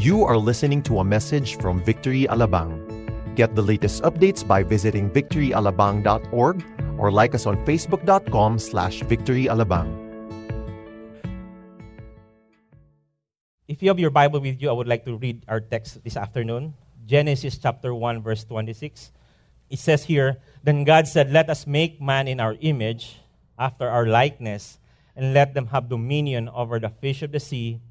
You are listening to a message from Victory Alabang. Get the latest updates by visiting victoryalabang.org or like us on facebook.com slash victoryalabang. If you have your Bible with you, I would like to read our text this afternoon. Genesis chapter 1, verse 26. It says here, Then God said, Let us make man in our image, after our likeness, and let them have dominion over the fish of the sea,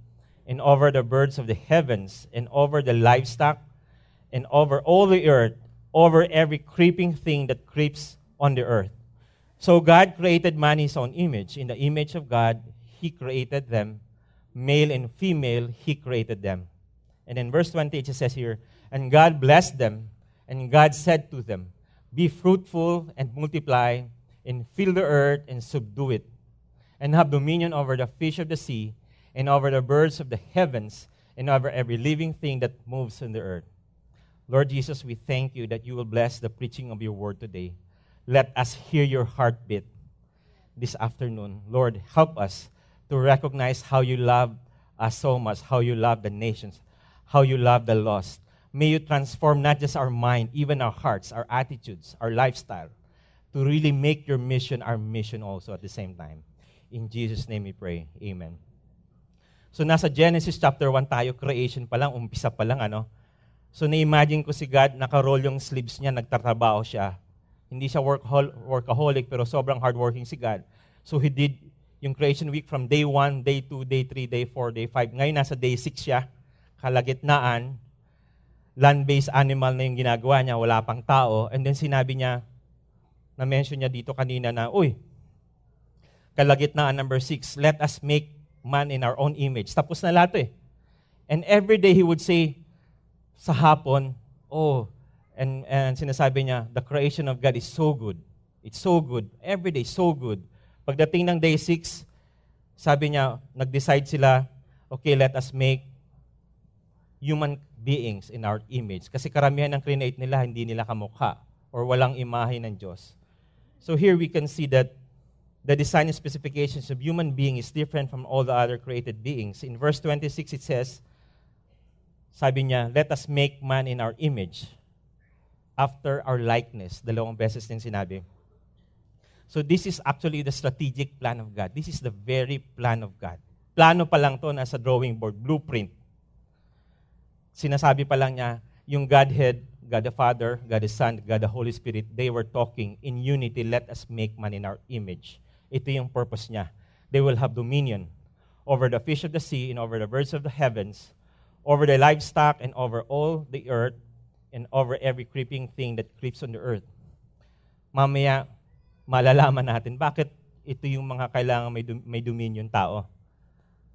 and over the birds of the heavens, and over the livestock, and over all the earth, over every creeping thing that creeps on the earth. So God created man in his own image. In the image of God, he created them. Male and female, he created them. And in verse 20, it says here, And God blessed them, and God said to them, Be fruitful and multiply, and fill the earth and subdue it, and have dominion over the fish of the sea, and over the birds of the heavens, and over every living thing that moves on the earth. Lord Jesus, we thank you that you will bless the preaching of your word today. Let us hear your heartbeat this afternoon. Lord, help us to recognize how you love us so much, how you love the nations, how you love the lost. May you transform not just our mind, even our hearts, our attitudes, our lifestyle, to really make your mission our mission also at the same time. In Jesus' name we pray. Amen. So nasa Genesis chapter 1 tayo, creation pa lang, umpisa pa lang, ano? So na-imagine ko si God, naka-roll yung sleeves niya, nagtatrabaho siya. Hindi siya workahol- workaholic, pero sobrang hardworking si God. So he did yung creation week from day 1, day 2, day 3, day 4, day 5. Ngayon nasa day 6 siya, kalagitnaan, land-based animal na yung ginagawa niya, wala pang tao. And then sinabi niya, na-mention niya dito kanina na, uy, kalagitnaan number 6, let us make man in our own image. Tapos na lahat eh. And every day he would say, sa hapon, oh, and, and sinasabi niya, the creation of God is so good. It's so good. Every day, so good. Pagdating ng day 6, sabi niya, nag-decide sila, okay, let us make human beings in our image. Kasi karamihan ng create nila, hindi nila kamukha or walang imahe ng Diyos. So here we can see that the design and specifications of human being is different from all the other created beings. In verse 26, it says, sabi niya, let us make man in our image, after our likeness. Dalawang beses din sinabi. So this is actually the strategic plan of God. This is the very plan of God. Plano pa lang to nasa drawing board, blueprint. Sinasabi pa lang niya, yung Godhead, God the Father, God the Son, God the Holy Spirit, they were talking in unity, let us make man in our image. Ito yung purpose niya. They will have dominion over the fish of the sea and over the birds of the heavens, over the livestock and over all the earth, and over every creeping thing that creeps on the earth. Mamaya, malalaman natin bakit ito yung mga kailangan may, may dominion tao.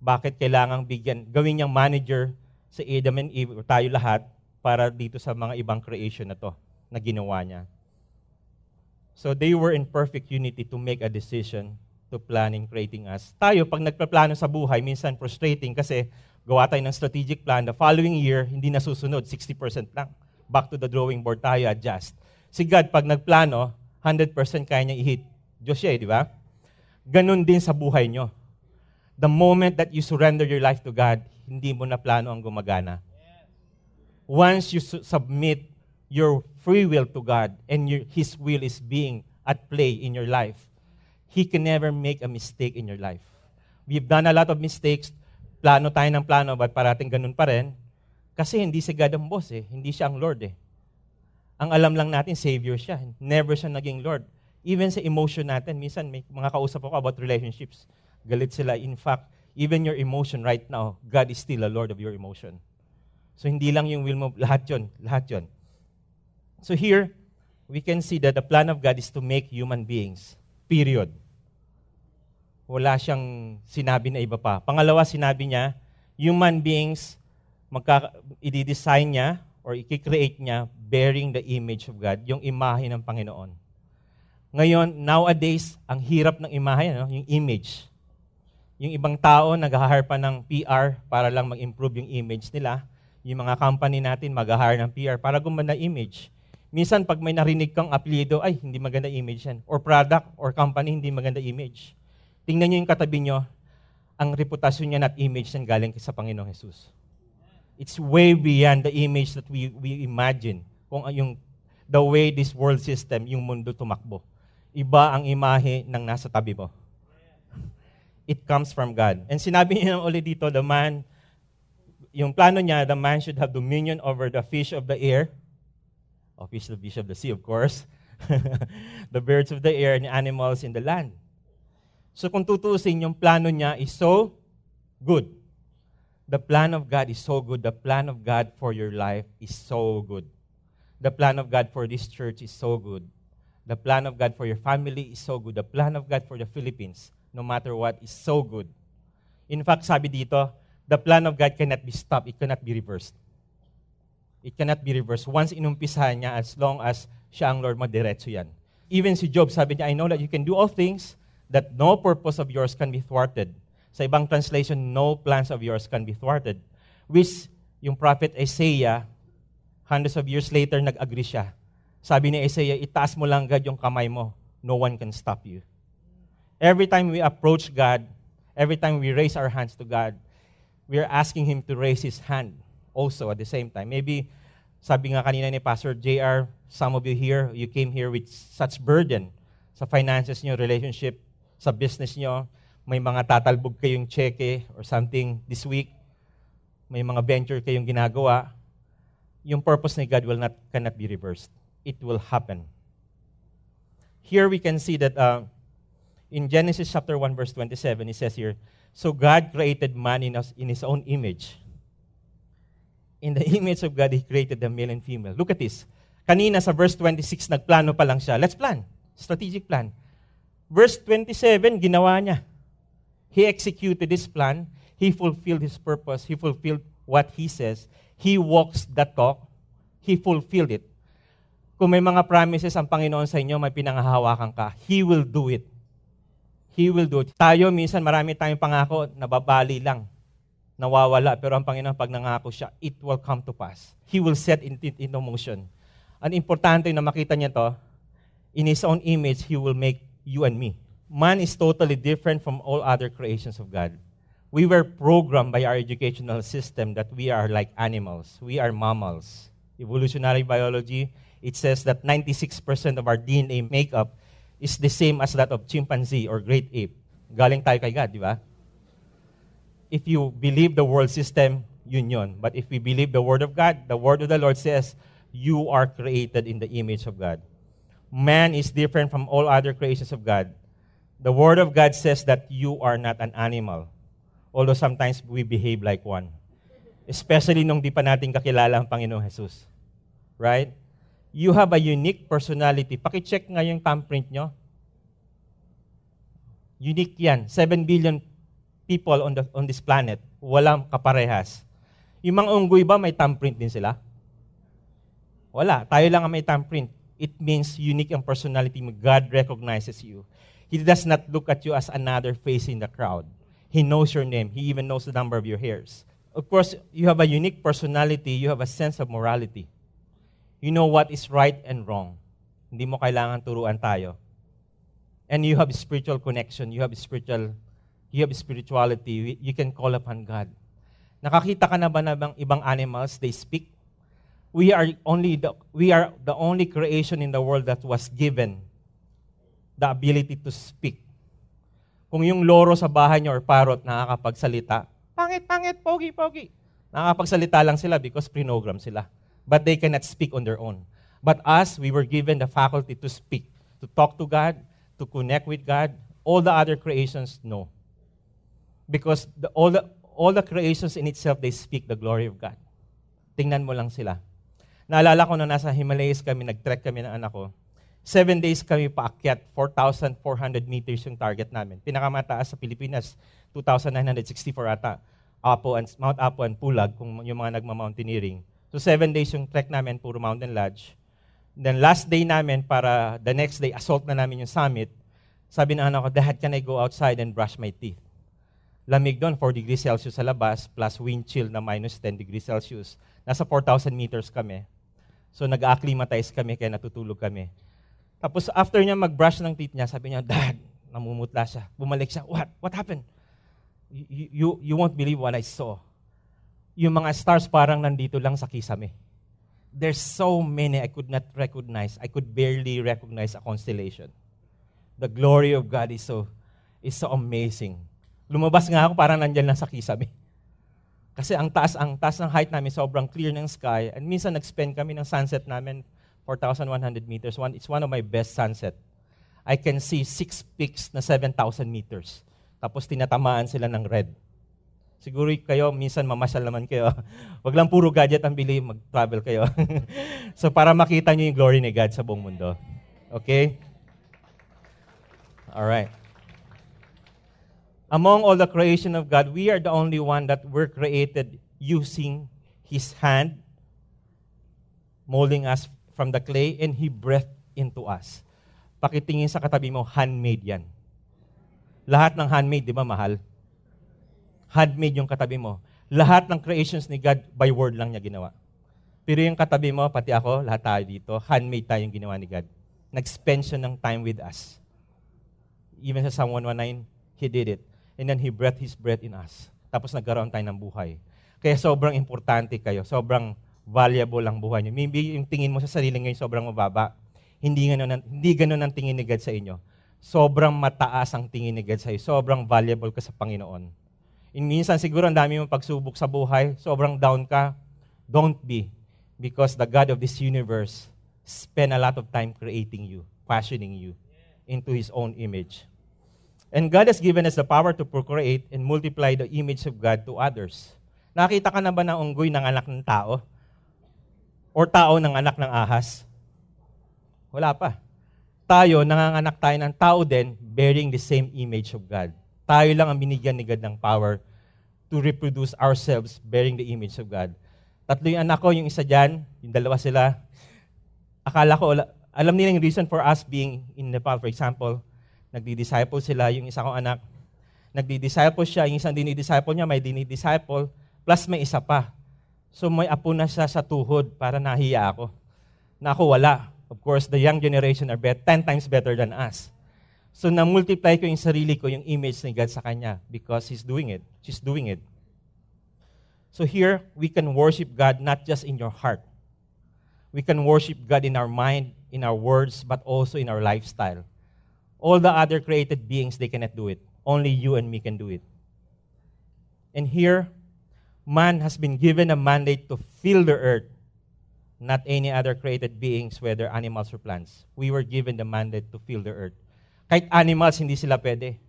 Bakit kailangang bigyan, gawin niyang manager sa Adam and Eve, tayo lahat, para dito sa mga ibang creation na to, na ginawa niya. So they were in perfect unity to make a decision to planning creating us. Tayo, pag nagpaplano sa buhay, minsan frustrating kasi gawa tayo ng strategic plan. The following year, hindi nasusunod, 60% lang. Back to the drawing board tayo, adjust. Si God, pag nagplano, 100% kaya niya i-hit. Diyos siya eh, di ba? Ganon din sa buhay nyo. The moment that you surrender your life to God, hindi mo na plano ang gumagana. Once you su- submit your free will to God and your, His will is being at play in your life, He can never make a mistake in your life. We've done a lot of mistakes. Plano tayo ng plano, but parating ganun pa rin. Kasi hindi si God ang boss eh. Hindi siya ang Lord eh. Ang alam lang natin, Savior siya. Never siya naging Lord. Even sa emotion natin, minsan may mga kausap ako about relationships. Galit sila. In fact, even your emotion right now, God is still a Lord of your emotion. So hindi lang yung will mo, lahat yon, lahat yon. So here, we can see that the plan of God is to make human beings. Period. Wala siyang sinabi na iba pa. Pangalawa, sinabi niya, human beings, magka, i-design niya or i-create niya bearing the image of God, yung imahe ng Panginoon. Ngayon, nowadays, ang hirap ng imahe, no? yung image. Yung ibang tao, nag-hire ng PR para lang mag-improve yung image nila. Yung mga company natin, mag-hire ng PR para gumanda image. Minsan, pag may narinig kang apelyido, ay, hindi maganda image yan. Or product, or company, hindi maganda image. Tingnan nyo yung katabi nyo, ang reputasyon niya at image niyan galing sa Panginoong Jesus. It's way beyond the image that we, we imagine. Kung yung, the way this world system, yung mundo tumakbo. Iba ang imahe ng nasa tabi mo. It comes from God. And sinabi niya ulit dito, the man, yung plano niya, the man should have dominion over the fish of the air, of fish, the fish of the sea, of course, the birds of the air, and animals in the land. So kung tutusin, yung plano niya is so good. The plan of God is so good. The plan of God for your life is so good. The plan of God for this church is so good. The plan of God for your family is so good. The plan of God for the Philippines, no matter what, is so good. In fact, sabi dito, the plan of God cannot be stopped. It cannot be reversed. It cannot be reversed. Once inumpisahan niya, as long as siya ang Lord, madiretso yan. Even si Job, sabi niya, I know that you can do all things, that no purpose of yours can be thwarted. Sa ibang translation, no plans of yours can be thwarted. Which yung prophet Isaiah, hundreds of years later, nag-agree siya. Sabi ni Isaiah, itaas mo lang God yung kamay mo. No one can stop you. Every time we approach God, every time we raise our hands to God, we are asking Him to raise His hand also at the same time. Maybe, sabi nga kanina ni Pastor JR, some of you here, you came here with such burden sa finances nyo, relationship, sa business nyo, may mga tatalbog kayong cheque or something this week, may mga venture kayong ginagawa, yung purpose ni God will not, cannot be reversed. It will happen. Here we can see that uh, in Genesis chapter 1 verse 27, it says here, So God created man in, us, in his own image. In the image of God, He created the male and female. Look at this. Kanina sa verse 26, nagplano pa lang siya. Let's plan. Strategic plan. Verse 27, ginawa niya. He executed his plan. He fulfilled his purpose. He fulfilled what he says. He walks the talk. He fulfilled it. Kung may mga promises ang Panginoon sa inyo, may pinangahawakan ka, He will do it. He will do it. Tayo, minsan marami tayong pangako, nababali lang, nawawala. Pero ang Panginoon, pag nangako siya, it will come to pass. He will set it into motion. Ang importante na makita niya to, in His own image, He will make you and me. Man is totally different from all other creations of God. We were programmed by our educational system that we are like animals. We are mammals. Evolutionary biology, it says that 96% of our DNA makeup is the same as that of chimpanzee or great ape. Galing tayo kay God, di ba? If you believe the world system, yun yun. But if we believe the Word of God, the Word of the Lord says, you are created in the image of God. Man is different from all other creations of God. The Word of God says that you are not an animal. Although sometimes we behave like one. Especially nung di pa natin kakilala ang Panginoong Jesus. Right? You have a unique personality. Pakicheck nga yung thumbprint nyo. Unique yan. 7 billion people on, the, on this planet. Walang kaparehas. Yung mga unggoy ba, may thumbprint din sila? Wala. Tayo lang ang may thumbprint. It means unique ang personality mo. God recognizes you. He does not look at you as another face in the crowd. He knows your name. He even knows the number of your hairs. Of course, you have a unique personality. You have a sense of morality. You know what is right and wrong. Hindi mo kailangan turuan tayo. And you have spiritual connection. You have spiritual, you have spirituality. You can call upon God. Nakakita ka na ba na bang ibang animals, they speak? We are only the, we are the only creation in the world that was given the ability to speak. Kung yung loro sa bahay niyo or parrot nakakapagsalita, pangit, pangit, pogi, pogi. Nakakapagsalita lang sila because prinogram sila. But they cannot speak on their own. But us, we were given the faculty to speak, to talk to God, to connect with God. All the other creations, no. Because the, all, the, all the creations in itself, they speak the glory of God. Tingnan mo lang sila. Naalala ko na nasa Himalayas kami, nag-trek kami ng anak ko. Seven days kami paakyat, 4,400 meters yung target namin. Pinakamataas sa Pilipinas, 2,964 ata. Apo and, Mount Apo and Pulag, kung yung mga nagma-mountaineering. So seven days yung trek namin, puro mountain lodge. Then last day namin, para the next day, assault na namin yung summit. Sabi ng anak ko, Dad, can I go outside and brush my teeth? Lamig doon, 4 degrees Celsius sa labas, plus wind chill na minus 10 degrees Celsius. Nasa 4,000 meters kami. So nag-acclimatize kami, kaya natutulog kami. Tapos after niya mag-brush ng teeth niya, sabi niya, Dad, namumutla siya. Bumalik siya, what? What happened? You, you, you won't believe what I saw. yung mga stars parang nandito lang sa kisame. There's so many I could not recognize. I could barely recognize a constellation. The glory of God is so, is so amazing. Lumabas nga ako parang nandyan lang sa kisame. Kasi ang taas, ang taas ng height namin, sobrang clear ng sky. And minsan nag-spend kami ng sunset namin, 4,100 meters. One, it's one of my best sunset. I can see six peaks na 7,000 meters. Tapos tinatamaan sila ng red. Siguro kayo, minsan mamasyal naman kayo. Huwag lang puro gadget ang bili, mag-travel kayo. so para makita nyo yung glory ni God sa buong mundo. Okay? All right. Among all the creation of God, we are the only one that were created using His hand, molding us from the clay, and He breathed into us. Pakitingin sa katabi mo, handmade yan. Lahat ng handmade, di ba mahal? Handmade yung katabi mo. Lahat ng creations ni God, by word lang niya ginawa. Pero yung katabi mo, pati ako, lahat tayo dito, handmade tayong ginawa ni God. Nag-spend siya ng time with us. Even sa Psalm 119, He did it and then He breathed His breath in us. Tapos nagkaroon tayo ng buhay. Kaya sobrang importante kayo. Sobrang valuable ang buhay niyo. Maybe yung tingin mo sa sarili ngayon sobrang mababa. Hindi ganun, hindi ganun ang tingin ni God sa inyo. Sobrang mataas ang tingin ni God sa iyo. Sobrang valuable ka sa Panginoon. In minsan siguro ang dami mong pagsubok sa buhay, sobrang down ka. Don't be. Because the God of this universe spent a lot of time creating you, fashioning you into His own image. And God has given us the power to procreate and multiply the image of God to others. Nakita ka na ba ng unggoy ng anak ng tao? Or tao ng anak ng ahas? Wala pa. Tayo, nanganganak tayo ng tao din, bearing the same image of God. Tayo lang ang binigyan ni God ng power to reproduce ourselves bearing the image of God. Tatlo yung anak ko, yung isa dyan, yung dalawa sila. Akala ko, alam nila yung reason for us being in Nepal, for example, nagdi-disciple sila, yung isa kong anak, nagdi-disciple siya, yung isang dinidisciple niya, may dinidisciple, plus may isa pa. So may apo na siya sa tuhod para nahiya ako. Na ako wala. Of course, the young generation are bet 10 times better than us. So na-multiply ko yung sarili ko, yung image ni God sa kanya because He's doing it. She's doing it. So here, we can worship God not just in your heart. We can worship God in our mind, in our words, but also in our lifestyle. All the other created beings, they cannot do it. Only you and me can do it. And here, man has been given a mandate to fill the earth, not any other created beings, whether animals or plants. We were given the mandate to fill the earth. Kahit animals, hindi sila pwede.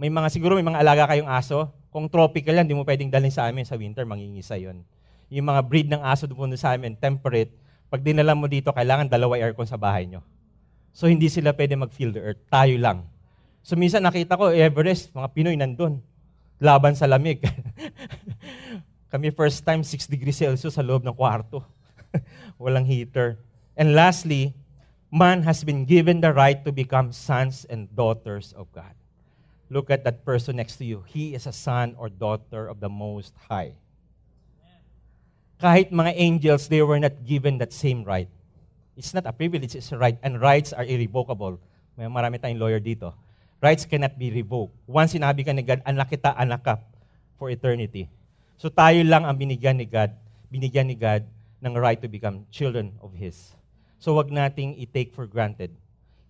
May mga, siguro may mga alaga kayong aso. Kung tropical yan, hindi mo pwedeng dalhin sa amin sa winter, mangingisa yon. Yung mga breed ng aso doon sa amin, temperate, pag dinala mo dito, kailangan dalawa aircon sa bahay nyo. So hindi sila pwede mag-feel the earth. Tayo lang. So minsan nakita ko, Everest, mga Pinoy nandun. Laban sa lamig. Kami first time, 6 degrees Celsius sa loob ng kwarto. Walang heater. And lastly, man has been given the right to become sons and daughters of God. Look at that person next to you. He is a son or daughter of the Most High. Kahit mga angels, they were not given that same right. It's not a privilege, it's a right. And rights are irrevocable. May marami tayong lawyer dito. Rights cannot be revoked. Once sinabi ka ni God, anak kita, anak ka for eternity. So tayo lang ang binigyan ni God, binigyan ni God ng right to become children of His. So wag nating i-take for granted.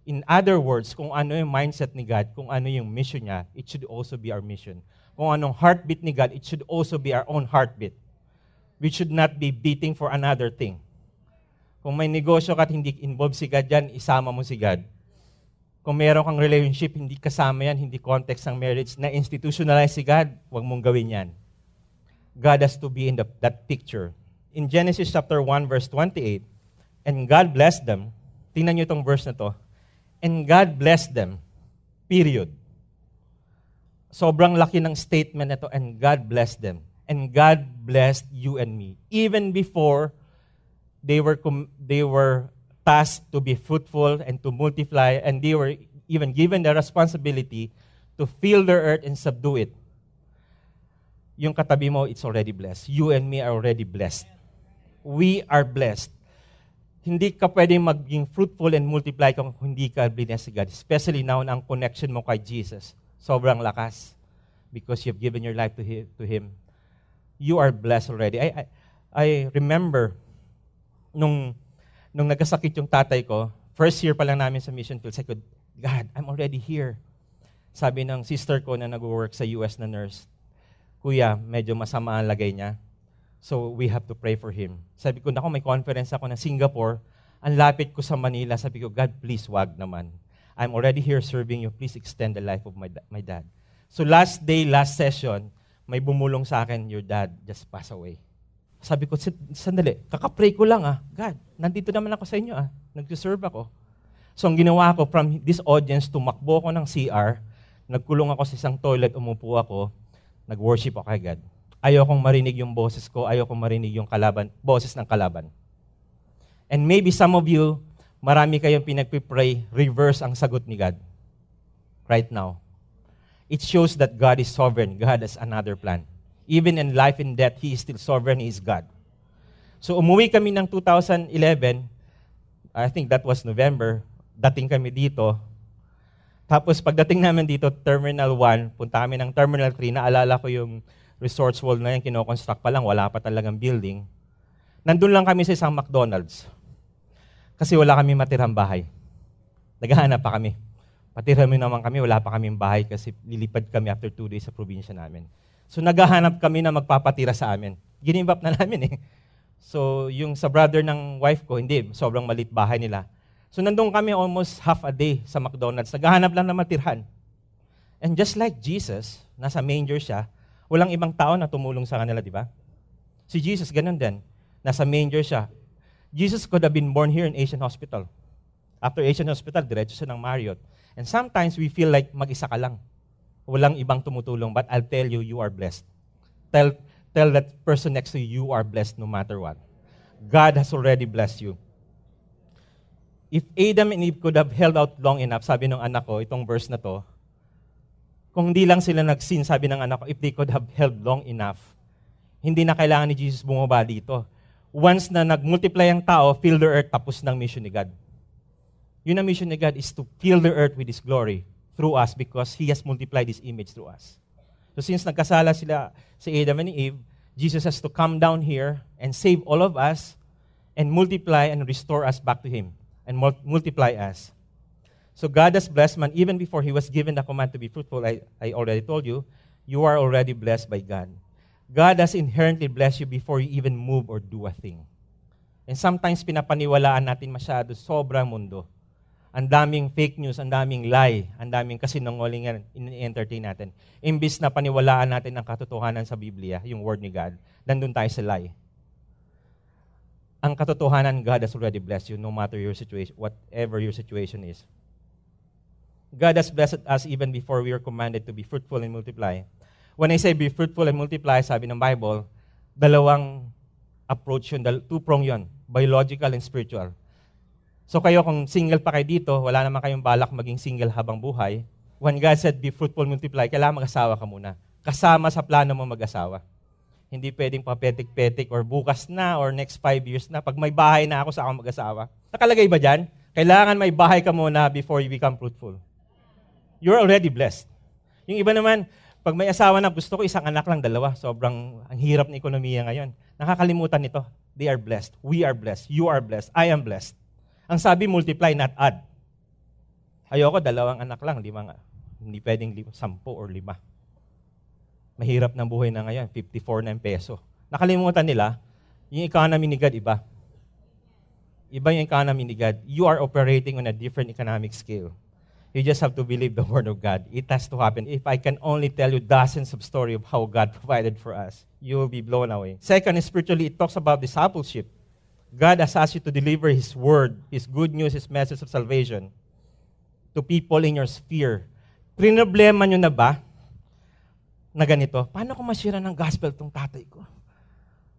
In other words, kung ano yung mindset ni God, kung ano yung mission niya, it should also be our mission. Kung anong heartbeat ni God, it should also be our own heartbeat. We should not be beating for another thing. Kung may negosyo ka at hindi involved si God dyan, isama mo si God. Kung meron kang relationship, hindi kasama yan, hindi context ng marriage, na institutionalize si God, huwag mong gawin yan. God has to be in the, that picture. In Genesis chapter 1, verse 28, And God blessed them. Tingnan niyo itong verse na to. And God blessed them. Period. Sobrang laki ng statement na to, and God blessed them. And God blessed you and me. Even before they were, they were tasked to be fruitful and to multiply, and they were even given the responsibility to fill the earth and subdue it. Yung katabi mo, it's already blessed. You and me are already blessed. We are blessed. Hindi ka pwedeng maging fruitful and multiply kung hindi ka blessed God. Especially now na ang connection mo kay Jesus. Sobrang lakas. Because you've given your life to Him. To him. You are blessed already. I, I, I remember nung, nung nagkasakit yung tatay ko, first year pa lang namin sa mission field, sabi ko, God, I'm already here. Sabi ng sister ko na nag-work sa US na nurse, Kuya, medyo masama ang lagay niya. So we have to pray for him. Sabi ko, nako, may conference ako na Singapore. Ang lapit ko sa Manila. Sabi ko, God, please, wag naman. I'm already here serving you. Please extend the life of my, my dad. So last day, last session, may bumulong sa akin, your dad just passed away. Sabi ko, sandali, kakapray ko lang ah. God, nandito naman ako sa inyo ah. Nag-serve ako. So ang ginawa ko, from this audience, tumakbo ako ng CR, nagkulong ako sa isang toilet, umupo ako, nag-worship ako kay God. Ayokong marinig yung boses ko, ayokong marinig yung kalaban, boses ng kalaban. And maybe some of you, marami kayong pinagpipray, reverse ang sagot ni God. Right now. It shows that God is sovereign. God has another plan. Even in life and death, He is still sovereign. He is God. So umuwi kami ng 2011. I think that was November. Dating kami dito. Tapos pagdating namin dito, Terminal 1, punta kami ng Terminal 3, naalala ko yung Resorts World na yan, kinoconstruct pa lang, wala pa talagang building. Nandun lang kami sa isang McDonald's. Kasi wala kami matirang bahay. Naghahanap pa kami. Patiramin naman kami, wala pa kaming bahay kasi lilipad kami after two days sa probinsya namin. So naghahanap kami na magpapatira sa amin. Ginimbap na namin eh. So yung sa brother ng wife ko, hindi, sobrang malit bahay nila. So nandun kami almost half a day sa McDonald's. Naghahanap lang na matirhan. And just like Jesus, nasa manger siya, walang ibang tao na tumulong sa kanila, di ba? Si Jesus, ganun din. Nasa manger siya. Jesus could have been born here in Asian Hospital. After Asian Hospital, diretso siya ng Marriott. And sometimes we feel like mag-isa ka lang. Walang ibang tumutulong. But I'll tell you, you are blessed. Tell, tell that person next to you, you are blessed no matter what. God has already blessed you. If Adam and Eve could have held out long enough, sabi ng anak ko, itong verse na to, kung hindi lang sila nag-sin, sabi ng anak ko, if they could have held long enough, hindi na kailangan ni Jesus bumaba dito once na nag-multiply ang tao, fill the earth, tapos ng mission ni God. Yun ang mission ni God is to fill the earth with His glory through us because He has multiplied His image through us. So since nagkasala sila si Adam and Eve, Jesus has to come down here and save all of us and multiply and restore us back to Him and multiply us. So God has blessed man even before He was given the command to be fruitful. I, I already told you, you are already blessed by God. God has inherently blessed you before you even move or do a thing. And sometimes pinapaniwalaan natin masyado sobrang mundo. Ang daming fake news, ang daming lie, ang daming kasinungalingan in-entertain natin. Imbis na paniwalaan natin ang katotohanan sa Biblia, yung word ni God, nandun tayo sa lie. Ang katotohanan, God has already blessed you no matter your situation, whatever your situation is. God has blessed us even before we were commanded to be fruitful and multiply. When I say be fruitful and multiply, sabi ng Bible, dalawang approach yun, two-prong yun, biological and spiritual. So kayo, kung single pa kayo dito, wala naman kayong balak maging single habang buhay, when God said, be fruitful, multiply, kailangan mag-asawa ka muna. Kasama sa plano mo mag-asawa. Hindi pwedeng papetik-petik or bukas na or next five years na. Pag may bahay na ako, sa ako mag-asawa. Nakalagay ba dyan? Kailangan may bahay ka muna before you become fruitful. You're already blessed. Yung iba naman, pag may asawa na, gusto ko isang anak lang, dalawa. Sobrang ang hirap ng ekonomiya ngayon. Nakakalimutan nito. They are blessed. We are blessed. You are blessed. I am blessed. Ang sabi, multiply, not add. Ayoko, dalawang anak lang, lima nga. Hindi pwedeng lima, sampo or lima. Mahirap ng buhay na ngayon, 54 na peso. Nakalimutan nila, yung economy ni God iba. Iba yung economy ni God. You are operating on a different economic scale. You just have to believe the word of God. It has to happen. If I can only tell you dozens of stories of how God provided for us, you will be blown away. Second, spiritually, it talks about discipleship. God has asked you to deliver His word, His good news, His message of salvation to people in your sphere. Prinroblema nyo na ba na ganito? Paano ko masira ng gospel tong tatay ko?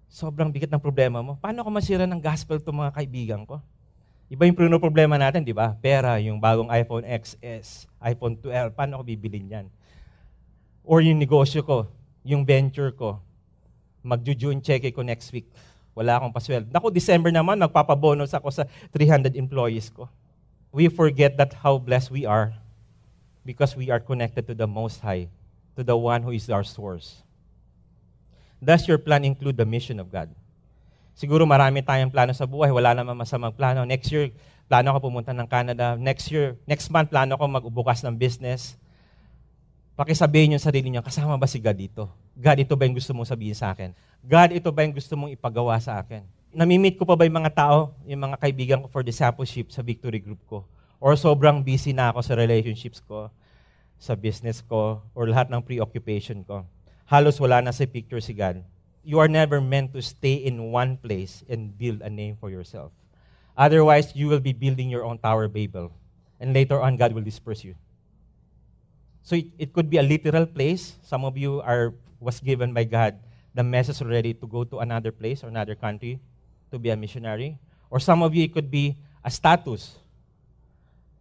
Sobrang bigat ng problema mo. Paano ko masira ng gospel tong mga kaibigan ko? Iba yung problema natin, di ba? Pera, yung bagong iPhone XS, iPhone 12, paano ko bibilin yan? Or yung negosyo ko, yung venture ko, magju-June check ko next week. Wala akong pasweld. Naku, December naman, magpapabonus ako sa 300 employees ko. We forget that how blessed we are because we are connected to the Most High, to the one who is our source. Does your plan include the mission of God? Siguro marami tayong plano sa buhay, wala naman masamang plano. Next year, plano ko pumunta ng Canada. Next year, next month, plano ko magbukas ng business. Pakisabihin yung sarili niyo, kasama ba si God dito? God, ito ba yung gusto mong sabihin sa akin? God, ito ba yung gusto mong ipagawa sa akin? Namimit ko pa ba yung mga tao, yung mga kaibigan ko for discipleship sa victory group ko? Or sobrang busy na ako sa relationships ko, sa business ko, or lahat ng preoccupation ko? Halos wala na sa picture si God. You are never meant to stay in one place and build a name for yourself. Otherwise, you will be building your own Tower Babel. And later on, God will disperse you. So it, it could be a literal place. Some of you are was given by God the message already to go to another place or another country to be a missionary. Or some of you, it could be a status.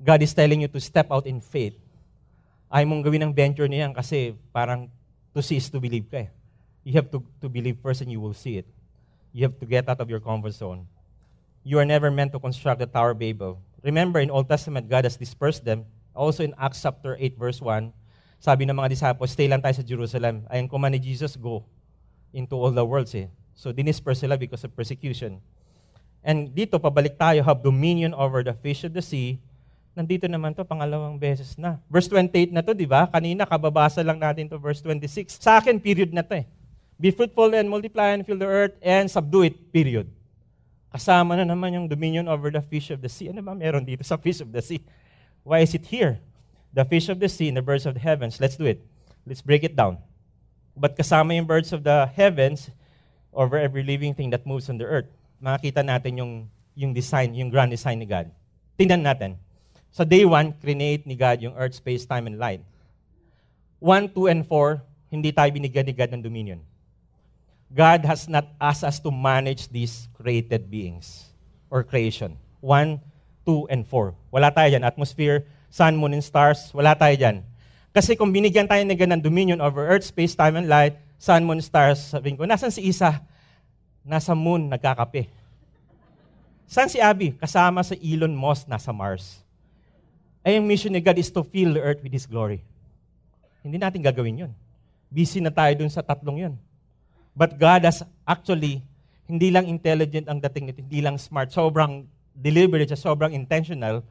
God is telling you to step out in faith. Ay mong gawin ang venture niyan kasi parang to see is to believe ka eh. You have to, to believe first and you will see it. You have to get out of your comfort zone. You are never meant to construct the Tower of Babel. Remember, in Old Testament, God has dispersed them. Also in Acts chapter 8, verse 1, sabi ng mga disciples, stay lang tayo sa Jerusalem. Ayon command ni Jesus, go into all the worlds eh. So, dinisperse sila because of persecution. And dito, pabalik tayo, have dominion over the fish of the sea. Nandito naman to pangalawang beses na. Verse 28 na to, di ba? Kanina, kababasa lang natin to verse 26. Sa akin, period na to eh. Be fruitful and multiply and fill the earth and subdue it, period. Kasama na naman yung dominion over the fish of the sea. Ano ba meron dito sa fish of the sea? Why is it here? The fish of the sea and the birds of the heavens. Let's do it. Let's break it down. But kasama yung birds of the heavens over every living thing that moves on the earth. Makakita natin yung, yung design, yung grand design ni God. Tingnan natin. Sa day 1, create ni God yung earth, space, time, and light. 1, 2, and 4, hindi tayo binigyan ni God ng dominion. God has not asked us to manage these created beings or creation. 1, 2, and 4. Wala tayo dyan. Atmosphere, sun, moon, and stars, wala tayo dyan. Kasi kung binigyan tayo ng ganang dominion over earth, space, time, and light, sun, moon, stars, sabihin ko, nasan si Isa? Nasa moon, nagkakape. San si Abby? Kasama sa Elon Musk, nasa Mars. Ay, ang mission ni God is to fill the earth with His glory. Hindi natin gagawin yun. Busy na tayo dun sa tatlong yun. But God has actually, hindi lang intelligent ang dating nito, hindi lang smart, sobrang deliberate sobrang intentional,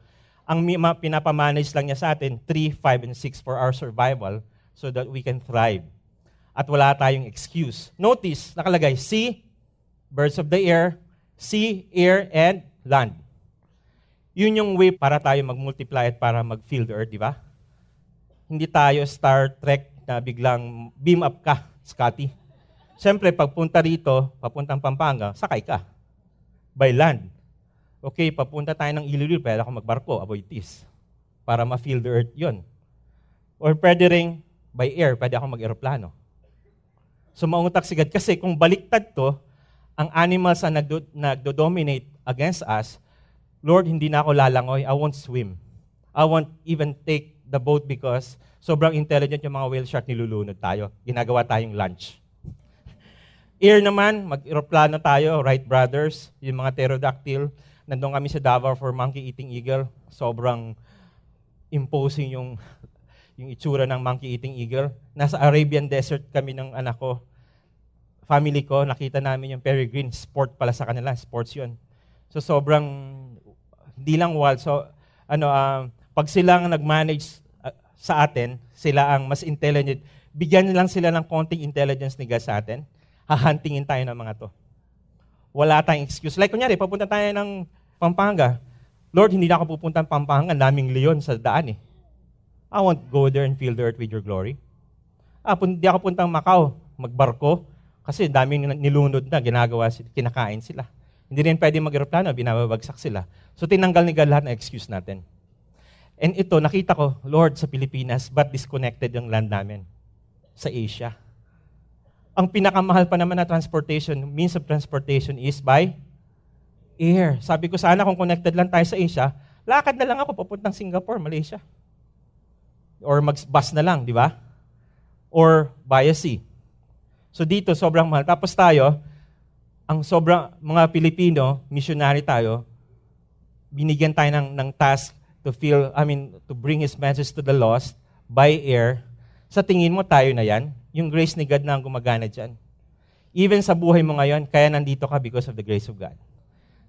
ang pinapamanage lang niya sa atin, 3, 5, and 6 for our survival so that we can thrive. At wala tayong excuse. Notice, nakalagay, sea, birds of the air, sea, air, and land. Yun yung way para tayo mag-multiply at para mag-fill the earth, di ba? Hindi tayo Star Trek na biglang beam up ka, Scotty. Siyempre, pagpunta rito, papuntang Pampanga, sakay ka. By land. Okay, papunta tayo ng Iloilo, pwede ako magbarko, this. Para ma-fill the earth yon. Or pwede rin by air, pwede ako mag-aeroplano. So mauntak si God. Kasi kung baliktad to, ang animals ang nagdo- nagdo-dominate against us, Lord, hindi na ako lalangoy. I won't swim. I won't even take the boat because sobrang intelligent yung mga whale shark, nilulunod tayo. Ginagawa tayong lunch. Air naman, mag-aeroplano tayo, Wright Brothers, yung mga pterodactyl, nandun kami sa Davao for Monkey Eating Eagle. Sobrang imposing yung, yung itsura ng Monkey Eating Eagle. Nasa Arabian Desert kami ng anak ko. Family ko, nakita namin yung peregrine. Sport pala sa kanila. Sports yun. So sobrang, hindi lang wild. So, ano, uh, pag silang nag-manage uh, sa atin, sila ang mas intelligent, bigyan lang sila ng konting intelligence ni God sa atin, hahantingin tayo ng mga to. Wala tayong excuse. Like, kunyari, papunta tayo ng Pampanga. Lord, hindi na ako pupunta ng Pampanga, daming leon sa daan eh. I won't go there and fill the earth with your glory. Ah, hindi ako puntang Macau, magbarko, kasi daming nilunod na, ginagawa sila, kinakain sila. Hindi rin pwede mag-aeroplano, binababagsak sila. So tinanggal ni God lahat ng excuse natin. And ito, nakita ko, Lord, sa Pilipinas, but disconnected yung land namin? Sa Asia. Ang pinakamahal pa naman na transportation, means of transportation is by air. Sabi ko sana kung connected lang tayo sa Asia, lakad na lang ako papuntang Singapore, Malaysia. Or mag-bus na lang, di ba? Or via sea. So dito, sobrang mahal. Tapos tayo, ang sobrang, mga Pilipino, missionary tayo, binigyan tayo ng, ng task to feel, I mean, to bring His message to the lost by air. Sa tingin mo, tayo na yan? Yung grace ni God na ang gumagana dyan. Even sa buhay mo ngayon, kaya nandito ka because of the grace of God.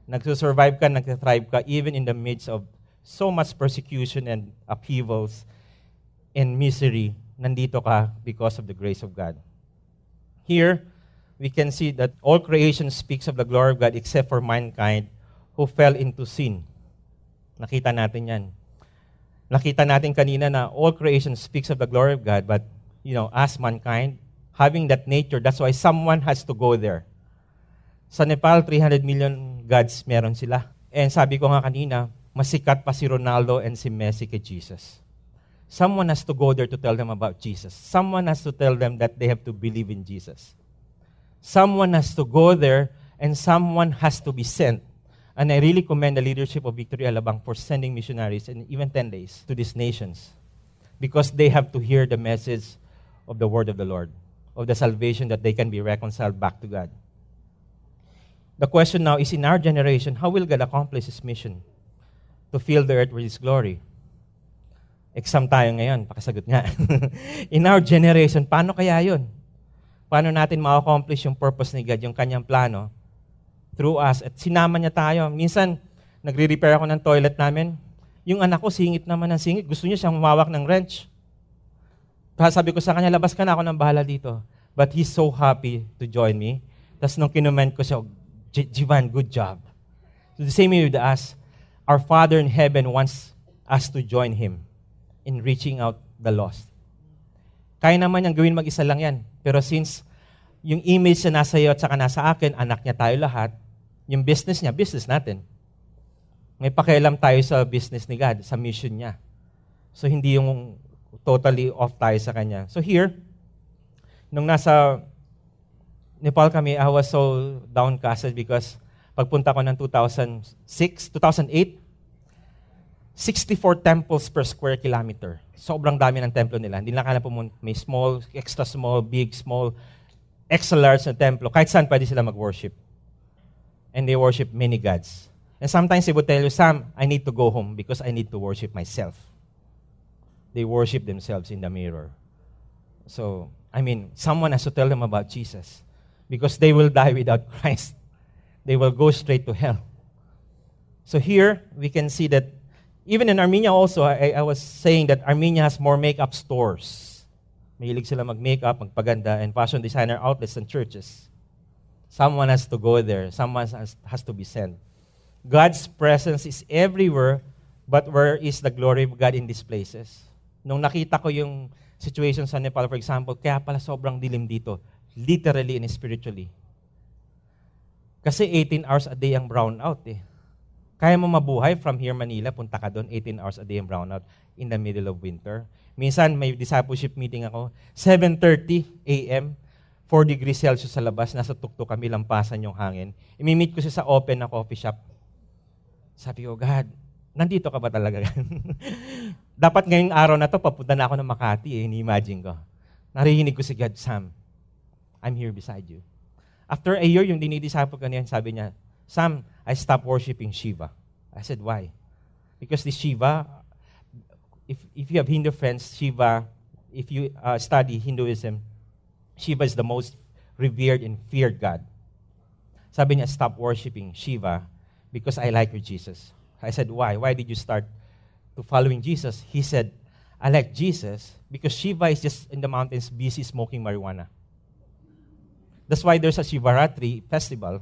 Nagsusurvive ka, nagtathrive ka, even in the midst of so much persecution and upheavals and misery, nandito ka because of the grace of God. Here, we can see that all creation speaks of the glory of God except for mankind who fell into sin. Nakita natin yan. Nakita natin kanina na all creation speaks of the glory of God, but, you know, as mankind, having that nature, that's why someone has to go there. Sa Nepal, 300 million gods meron sila. And sabi ko nga kanina, masikat pa si Ronaldo and si Messi kay Jesus. Someone has to go there to tell them about Jesus. Someone has to tell them that they have to believe in Jesus. Someone has to go there and someone has to be sent And I really commend the leadership of Victory Alabang for sending missionaries in even 10 days to these nations because they have to hear the message of the word of the Lord, of the salvation that they can be reconciled back to God. The question now is in our generation, how will God accomplish His mission to fill the earth with His glory? Exam tayo ngayon, pakasagot nga. in our generation, paano kaya yun? Paano natin ma-accomplish yung purpose ni God, yung kanyang plano? through us. At sinama niya tayo. Minsan, nagre-repair ako ng toilet namin. Yung anak ko, singit naman ng singit. Gusto niya siyang humawak ng wrench. Sabi ko sa kanya, labas ka na ako ng bahala dito. But he's so happy to join me. Tapos nung kinument ko siya, Jivan, good job. So the same way with us. Our Father in heaven wants us to join Him in reaching out the lost. Kaya naman niyang gawin mag-isa lang yan. Pero since yung image na nasa iyo at saka nasa akin, anak niya tayo lahat, yung business niya, business natin. May pakialam tayo sa business ni God, sa mission niya. So, hindi yung totally off tayo sa kanya. So, here, nung nasa Nepal kami, I was so downcasted because pagpunta ko ng 2006, 2008, 64 temples per square kilometer. Sobrang dami ng templo nila. Hindi lang kaya pumunta. May small, extra small, big, small, extra large na templo. Kahit saan pwede sila mag-worship and they worship many gods. And sometimes they would tell you, Sam, I need to go home because I need to worship myself. They worship themselves in the mirror. So, I mean, someone has to tell them about Jesus because they will die without Christ. They will go straight to hell. So, here we can see that even in Armenia, also, I, I was saying that Armenia has more makeup stores. Mahilig sila mag-makeup, magpaganda, and fashion designer outlets and churches. Someone has to go there. Someone has, has to be sent. God's presence is everywhere, but where is the glory of God in these places? Nung nakita ko yung situation sa Nepal, for example, kaya pala sobrang dilim dito, literally and spiritually. Kasi 18 hours a day ang brownout eh. Kaya mo mabuhay from here Manila, punta ka doon, 18 hours a day ang brownout in the middle of winter. Minsan may discipleship meeting ako, 7.30 a.m., 4 degrees Celsius sa labas, nasa tuktok kami, lampasan yung hangin. Imimit ko siya sa open na coffee shop. Sabi ko, God, nandito ka ba talaga? Dapat ngayong araw na to, papunta na ako ng Makati eh, ni-imagine ko. Narinig ko si God, Sam, I'm here beside you. After a year, yung dinidisciple ko niyan, sabi niya, Sam, I stopped worshiping Shiva. I said, why? Because this Shiva, if, if you have Hindu friends, Shiva, if you uh, study Hinduism, Shiva is the most revered and feared God. Sabi niya, stop worshiping Shiva because I like your Jesus. I said, why? Why did you start to following Jesus? He said, I like Jesus because Shiva is just in the mountains busy smoking marijuana. That's why there's a Shivaratri festival.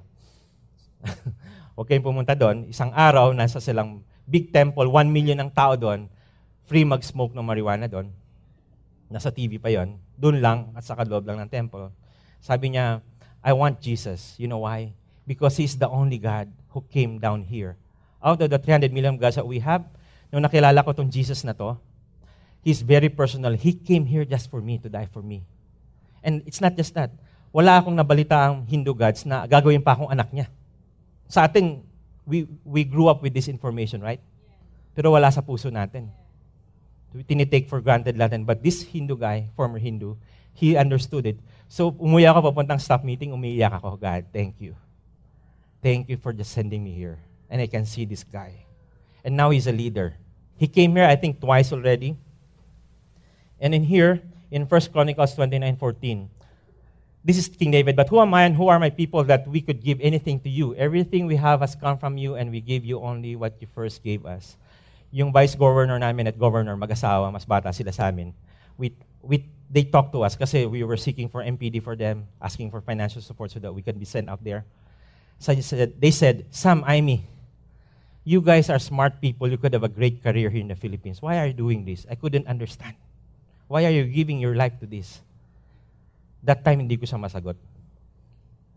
Huwag kayong pumunta doon. Isang araw, nasa silang big temple, one million ang tao doon, free mag-smoke ng marijuana doon. Nasa TV pa yon. Doon lang at sa loob lang ng temple. Sabi niya, I want Jesus. You know why? Because He's the only God who came down here. Out of the 300 million gods that we have, nung nakilala ko tong Jesus na to, He's very personal. He came here just for me, to die for me. And it's not just that. Wala akong nabalita ang Hindu gods na gagawin pa akong anak niya. Sa atin, we, we grew up with this information, right? Pero wala sa puso natin tinitake for granted natin. But this Hindu guy, former Hindu, he understood it. So, umuwi ako papuntang staff meeting, umiiyak ako, God, thank you. Thank you for just sending me here. And I can see this guy. And now he's a leader. He came here, I think, twice already. And in here, in 1 Chronicles 29.14, this is King David, but who am I and who are my people that we could give anything to you? Everything we have has come from you, and we gave you only what you first gave us. Yung vice governor namin at governor, mag-asawa, mas bata sila sa amin. We, we, they talked to us kasi we were seeking for MPD for them, asking for financial support so that we could be sent out there. So they said, they said Sam, Amy, you guys are smart people. You could have a great career here in the Philippines. Why are you doing this? I couldn't understand. Why are you giving your life to this? That time, hindi ko siya masagot.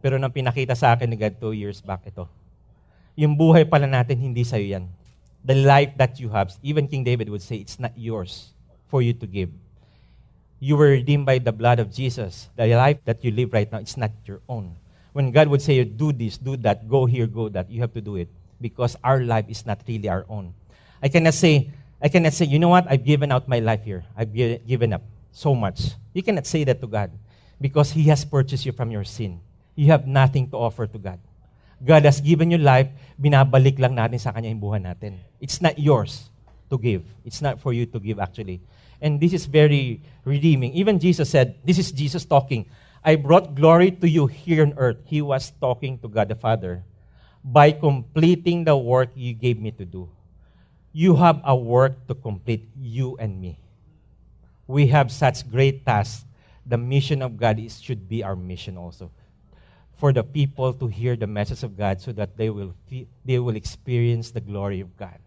Pero nang pinakita sa akin ni God two years back, ito. Yung buhay pala natin, hindi sa'yo yan. The life that you have, even King David would say, it's not yours for you to give. You were redeemed by the blood of Jesus. The life that you live right now, it's not your own. When God would say, do this, do that, go here, go that, you have to do it. Because our life is not really our own. I cannot say, I cannot say, you know what, I've given out my life here. I've given up so much. You cannot say that to God because He has purchased you from your sin. You have nothing to offer to God. God has given you life, binabalik lang natin sa Kanya yung buhay natin. It's not yours to give. It's not for you to give actually. And this is very redeeming. Even Jesus said, this is Jesus talking. I brought glory to you here on earth. He was talking to God the Father by completing the work you gave me to do. You have a work to complete, you and me. We have such great tasks the mission of God is, should be our mission also. For the people to hear the message of God so that they will, they will experience the glory of God.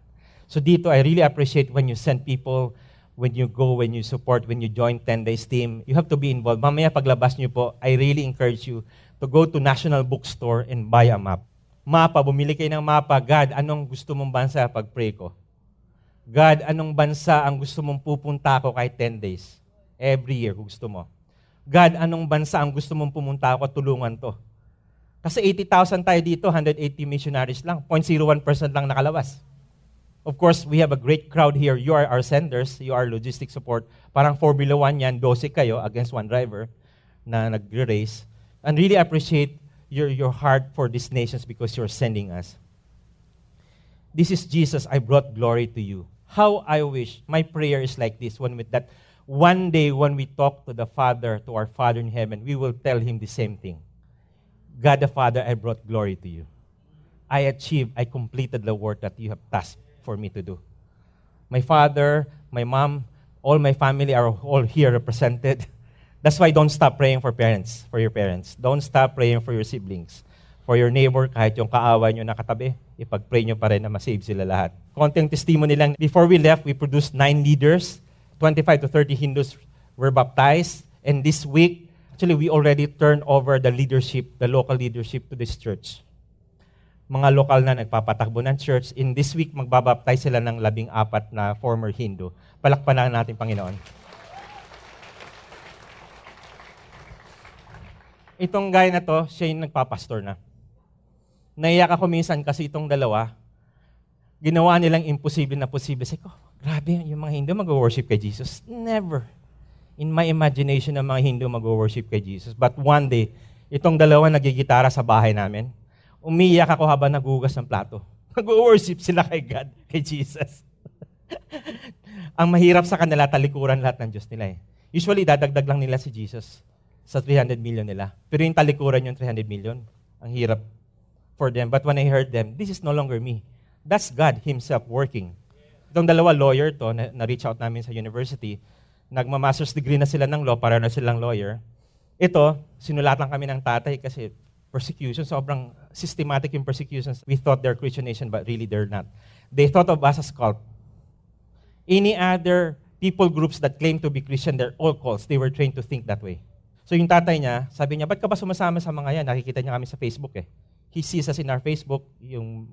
So dito, I really appreciate when you send people, when you go, when you support, when you join 10 Days team, you have to be involved. Mamaya paglabas nyo po, I really encourage you to go to National Bookstore and buy a map. Mapa, bumili kayo ng mapa. God, anong gusto mong bansa pag-pray ko? God, anong bansa ang gusto mong pupunta ako kahit 10 days? Every year, kung gusto mo. God, anong bansa ang gusto mong pumunta ako at tulungan to? Kasi 80,000 tayo dito, 180 missionaries lang. 0.01% lang nakalabas. Of course, we have a great crowd here. You are our senders. You are logistic support. Parang Formula 1 yan, 12 kayo against one driver na nag-race. And really appreciate your, your heart for these nations because you're sending us. This is Jesus. I brought glory to you. How I wish. My prayer is like this one with that one day when we talk to the Father, to our Father in heaven, we will tell him the same thing. God the Father, I brought glory to you. I achieved, I completed the work that you have tasked for me to do. My father, my mom, all my family are all here represented. That's why don't stop praying for parents, for your parents. Don't stop praying for your siblings. For your neighbor, kahit yung kaaway nyo nakatabi, ipag-pray nyo pa rin na masave sila lahat. Konting testimony lang. Before we left, we produced nine leaders 25 to 30 Hindus were baptized. And this week, actually, we already turned over the leadership, the local leadership to this church. Mga lokal na nagpapatakbo ng church. In this week, magbabaptize sila ng labing apat na former Hindu. Palakpan na natin, Panginoon. Itong guy na to, siya yung nagpapastor na. Naiyak ako minsan kasi itong dalawa, ginawa nilang imposible na posible. Sabi Grabe, yung mga Hindu mag-worship kay Jesus. Never. In my imagination, ang mga Hindu mag-worship kay Jesus. But one day, itong dalawa nagigitara sa bahay namin. Umiyak ako habang nagugas ng plato. Mag-worship sila kay God, kay Jesus. ang mahirap sa kanila, talikuran lahat ng Diyos nila eh. Usually, dadagdag lang nila si Jesus sa 300 million nila. Pero yung talikuran yung 300 million, ang hirap for them. But when I heard them, this is no longer me. That's God Himself working Itong dalawa lawyer to, na, na-reach out namin sa university. Nagma-master's degree na sila ng law, para na silang lawyer. Ito, sinulatan kami ng tatay kasi persecution, sobrang systematic yung persecutions. We thought they're Christian nation, but really they're not. They thought of us as cult. Any other people groups that claim to be Christian, they're all cults. They were trained to think that way. So yung tatay niya, sabi niya, ba't ka ba sumasama sa mga yan? Nakikita niya kami sa Facebook eh. He sees us in our Facebook, yung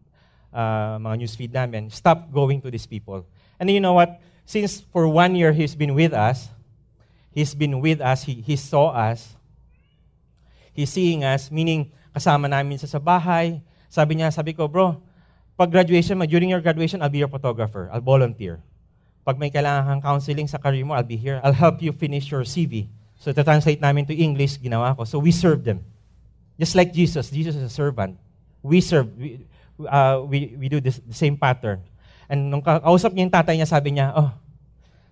uh, mga newsfeed namin, stop going to these people. And you know what? Since for one year he's been with us, he's been with us, he, he saw us, he's seeing us, meaning kasama namin sa sa bahay. Sabi niya, sabi ko, bro, pag graduation during your graduation, I'll be your photographer. I'll volunteer. Pag may kailangan kang counseling sa career mo, I'll be here. I'll help you finish your CV. So, translate namin to English, ginawa ko. So, we serve them. Just like Jesus. Jesus is a servant. We serve. We, uh, we, we do this, the same pattern. And nung kausap niya yung tatay niya, sabi niya, oh,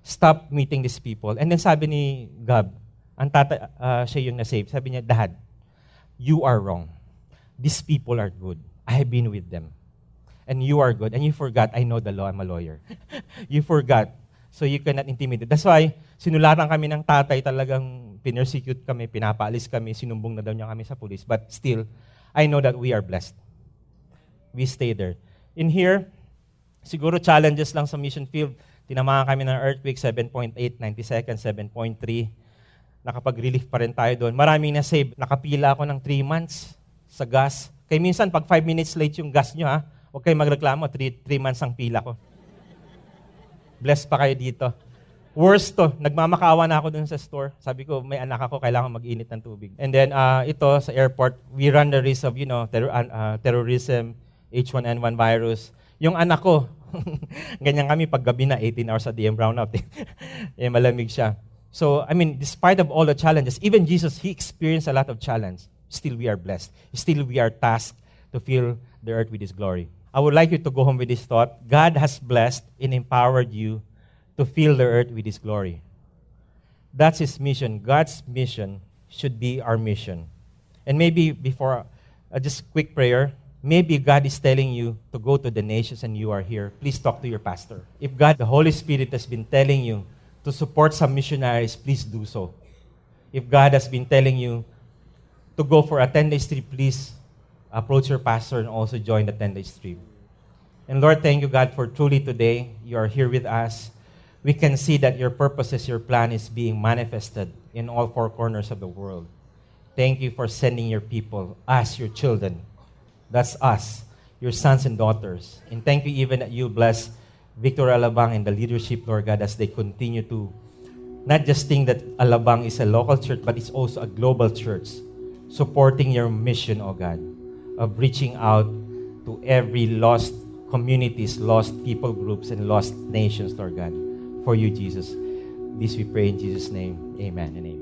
stop meeting these people. And then sabi ni Gab, ang tata, uh, siya yung na-save. Sabi niya, Dad, you are wrong. These people are good. I have been with them. And you are good. And you forgot, I know the law, I'm a lawyer. you forgot. So you cannot intimidate. That's why, sinulatan kami ng tatay talagang pinersecute kami, pinapaalis kami, sinumbong na daw niya kami sa police. But still, I know that we are blessed. We stay there. In here, siguro challenges lang sa mission field. Tinamaan kami ng earthquake, 7.8, 90 seconds, 7.3. Nakapag-relief pa rin tayo doon. Maraming na-save. Nakapila ako ng 3 months sa gas. Kaya minsan, pag 5 minutes late yung gas nyo, ha, huwag kayo magreklamo, 3 months ang pila ko. Blessed pa kayo dito. Worst to, nagmamakawa na ako dun sa store. Sabi ko, may anak ako, kailangan mag-init ng tubig. And then, uh, ito, sa airport, we run the risk of, you know, ter- uh, terrorism, H1N1 virus. Yung anak ko, ganyan kami pag gabi na, 18 hours a day, brownout. eh, malamig siya. So, I mean, despite of all the challenges, even Jesus, He experienced a lot of challenge. Still, we are blessed. Still, we are tasked to fill the earth with His glory. I would like you to go home with this thought. God has blessed and empowered you to fill the earth with His glory. That's His mission. God's mission should be our mission. And maybe before, uh, just quick prayer. Maybe God is telling you to go to the nations and you are here. Please talk to your pastor. If God, the Holy Spirit, has been telling you to support some missionaries, please do so. If God has been telling you to go for a 10 day trip, please approach your pastor and also join the 10 day trip. And Lord, thank you, God, for truly today you are here with us. We can see that your purposes, your plan is being manifested in all four corners of the world. Thank you for sending your people, us, your children. That's us, your sons and daughters. And thank you even that you bless Victor Alabang and the leadership, Lord God, as they continue to not just think that Alabang is a local church, but it's also a global church, supporting your mission, oh God, of reaching out to every lost communities, lost people groups, and lost nations, Lord God, for you, Jesus. This we pray in Jesus' name. Amen and amen.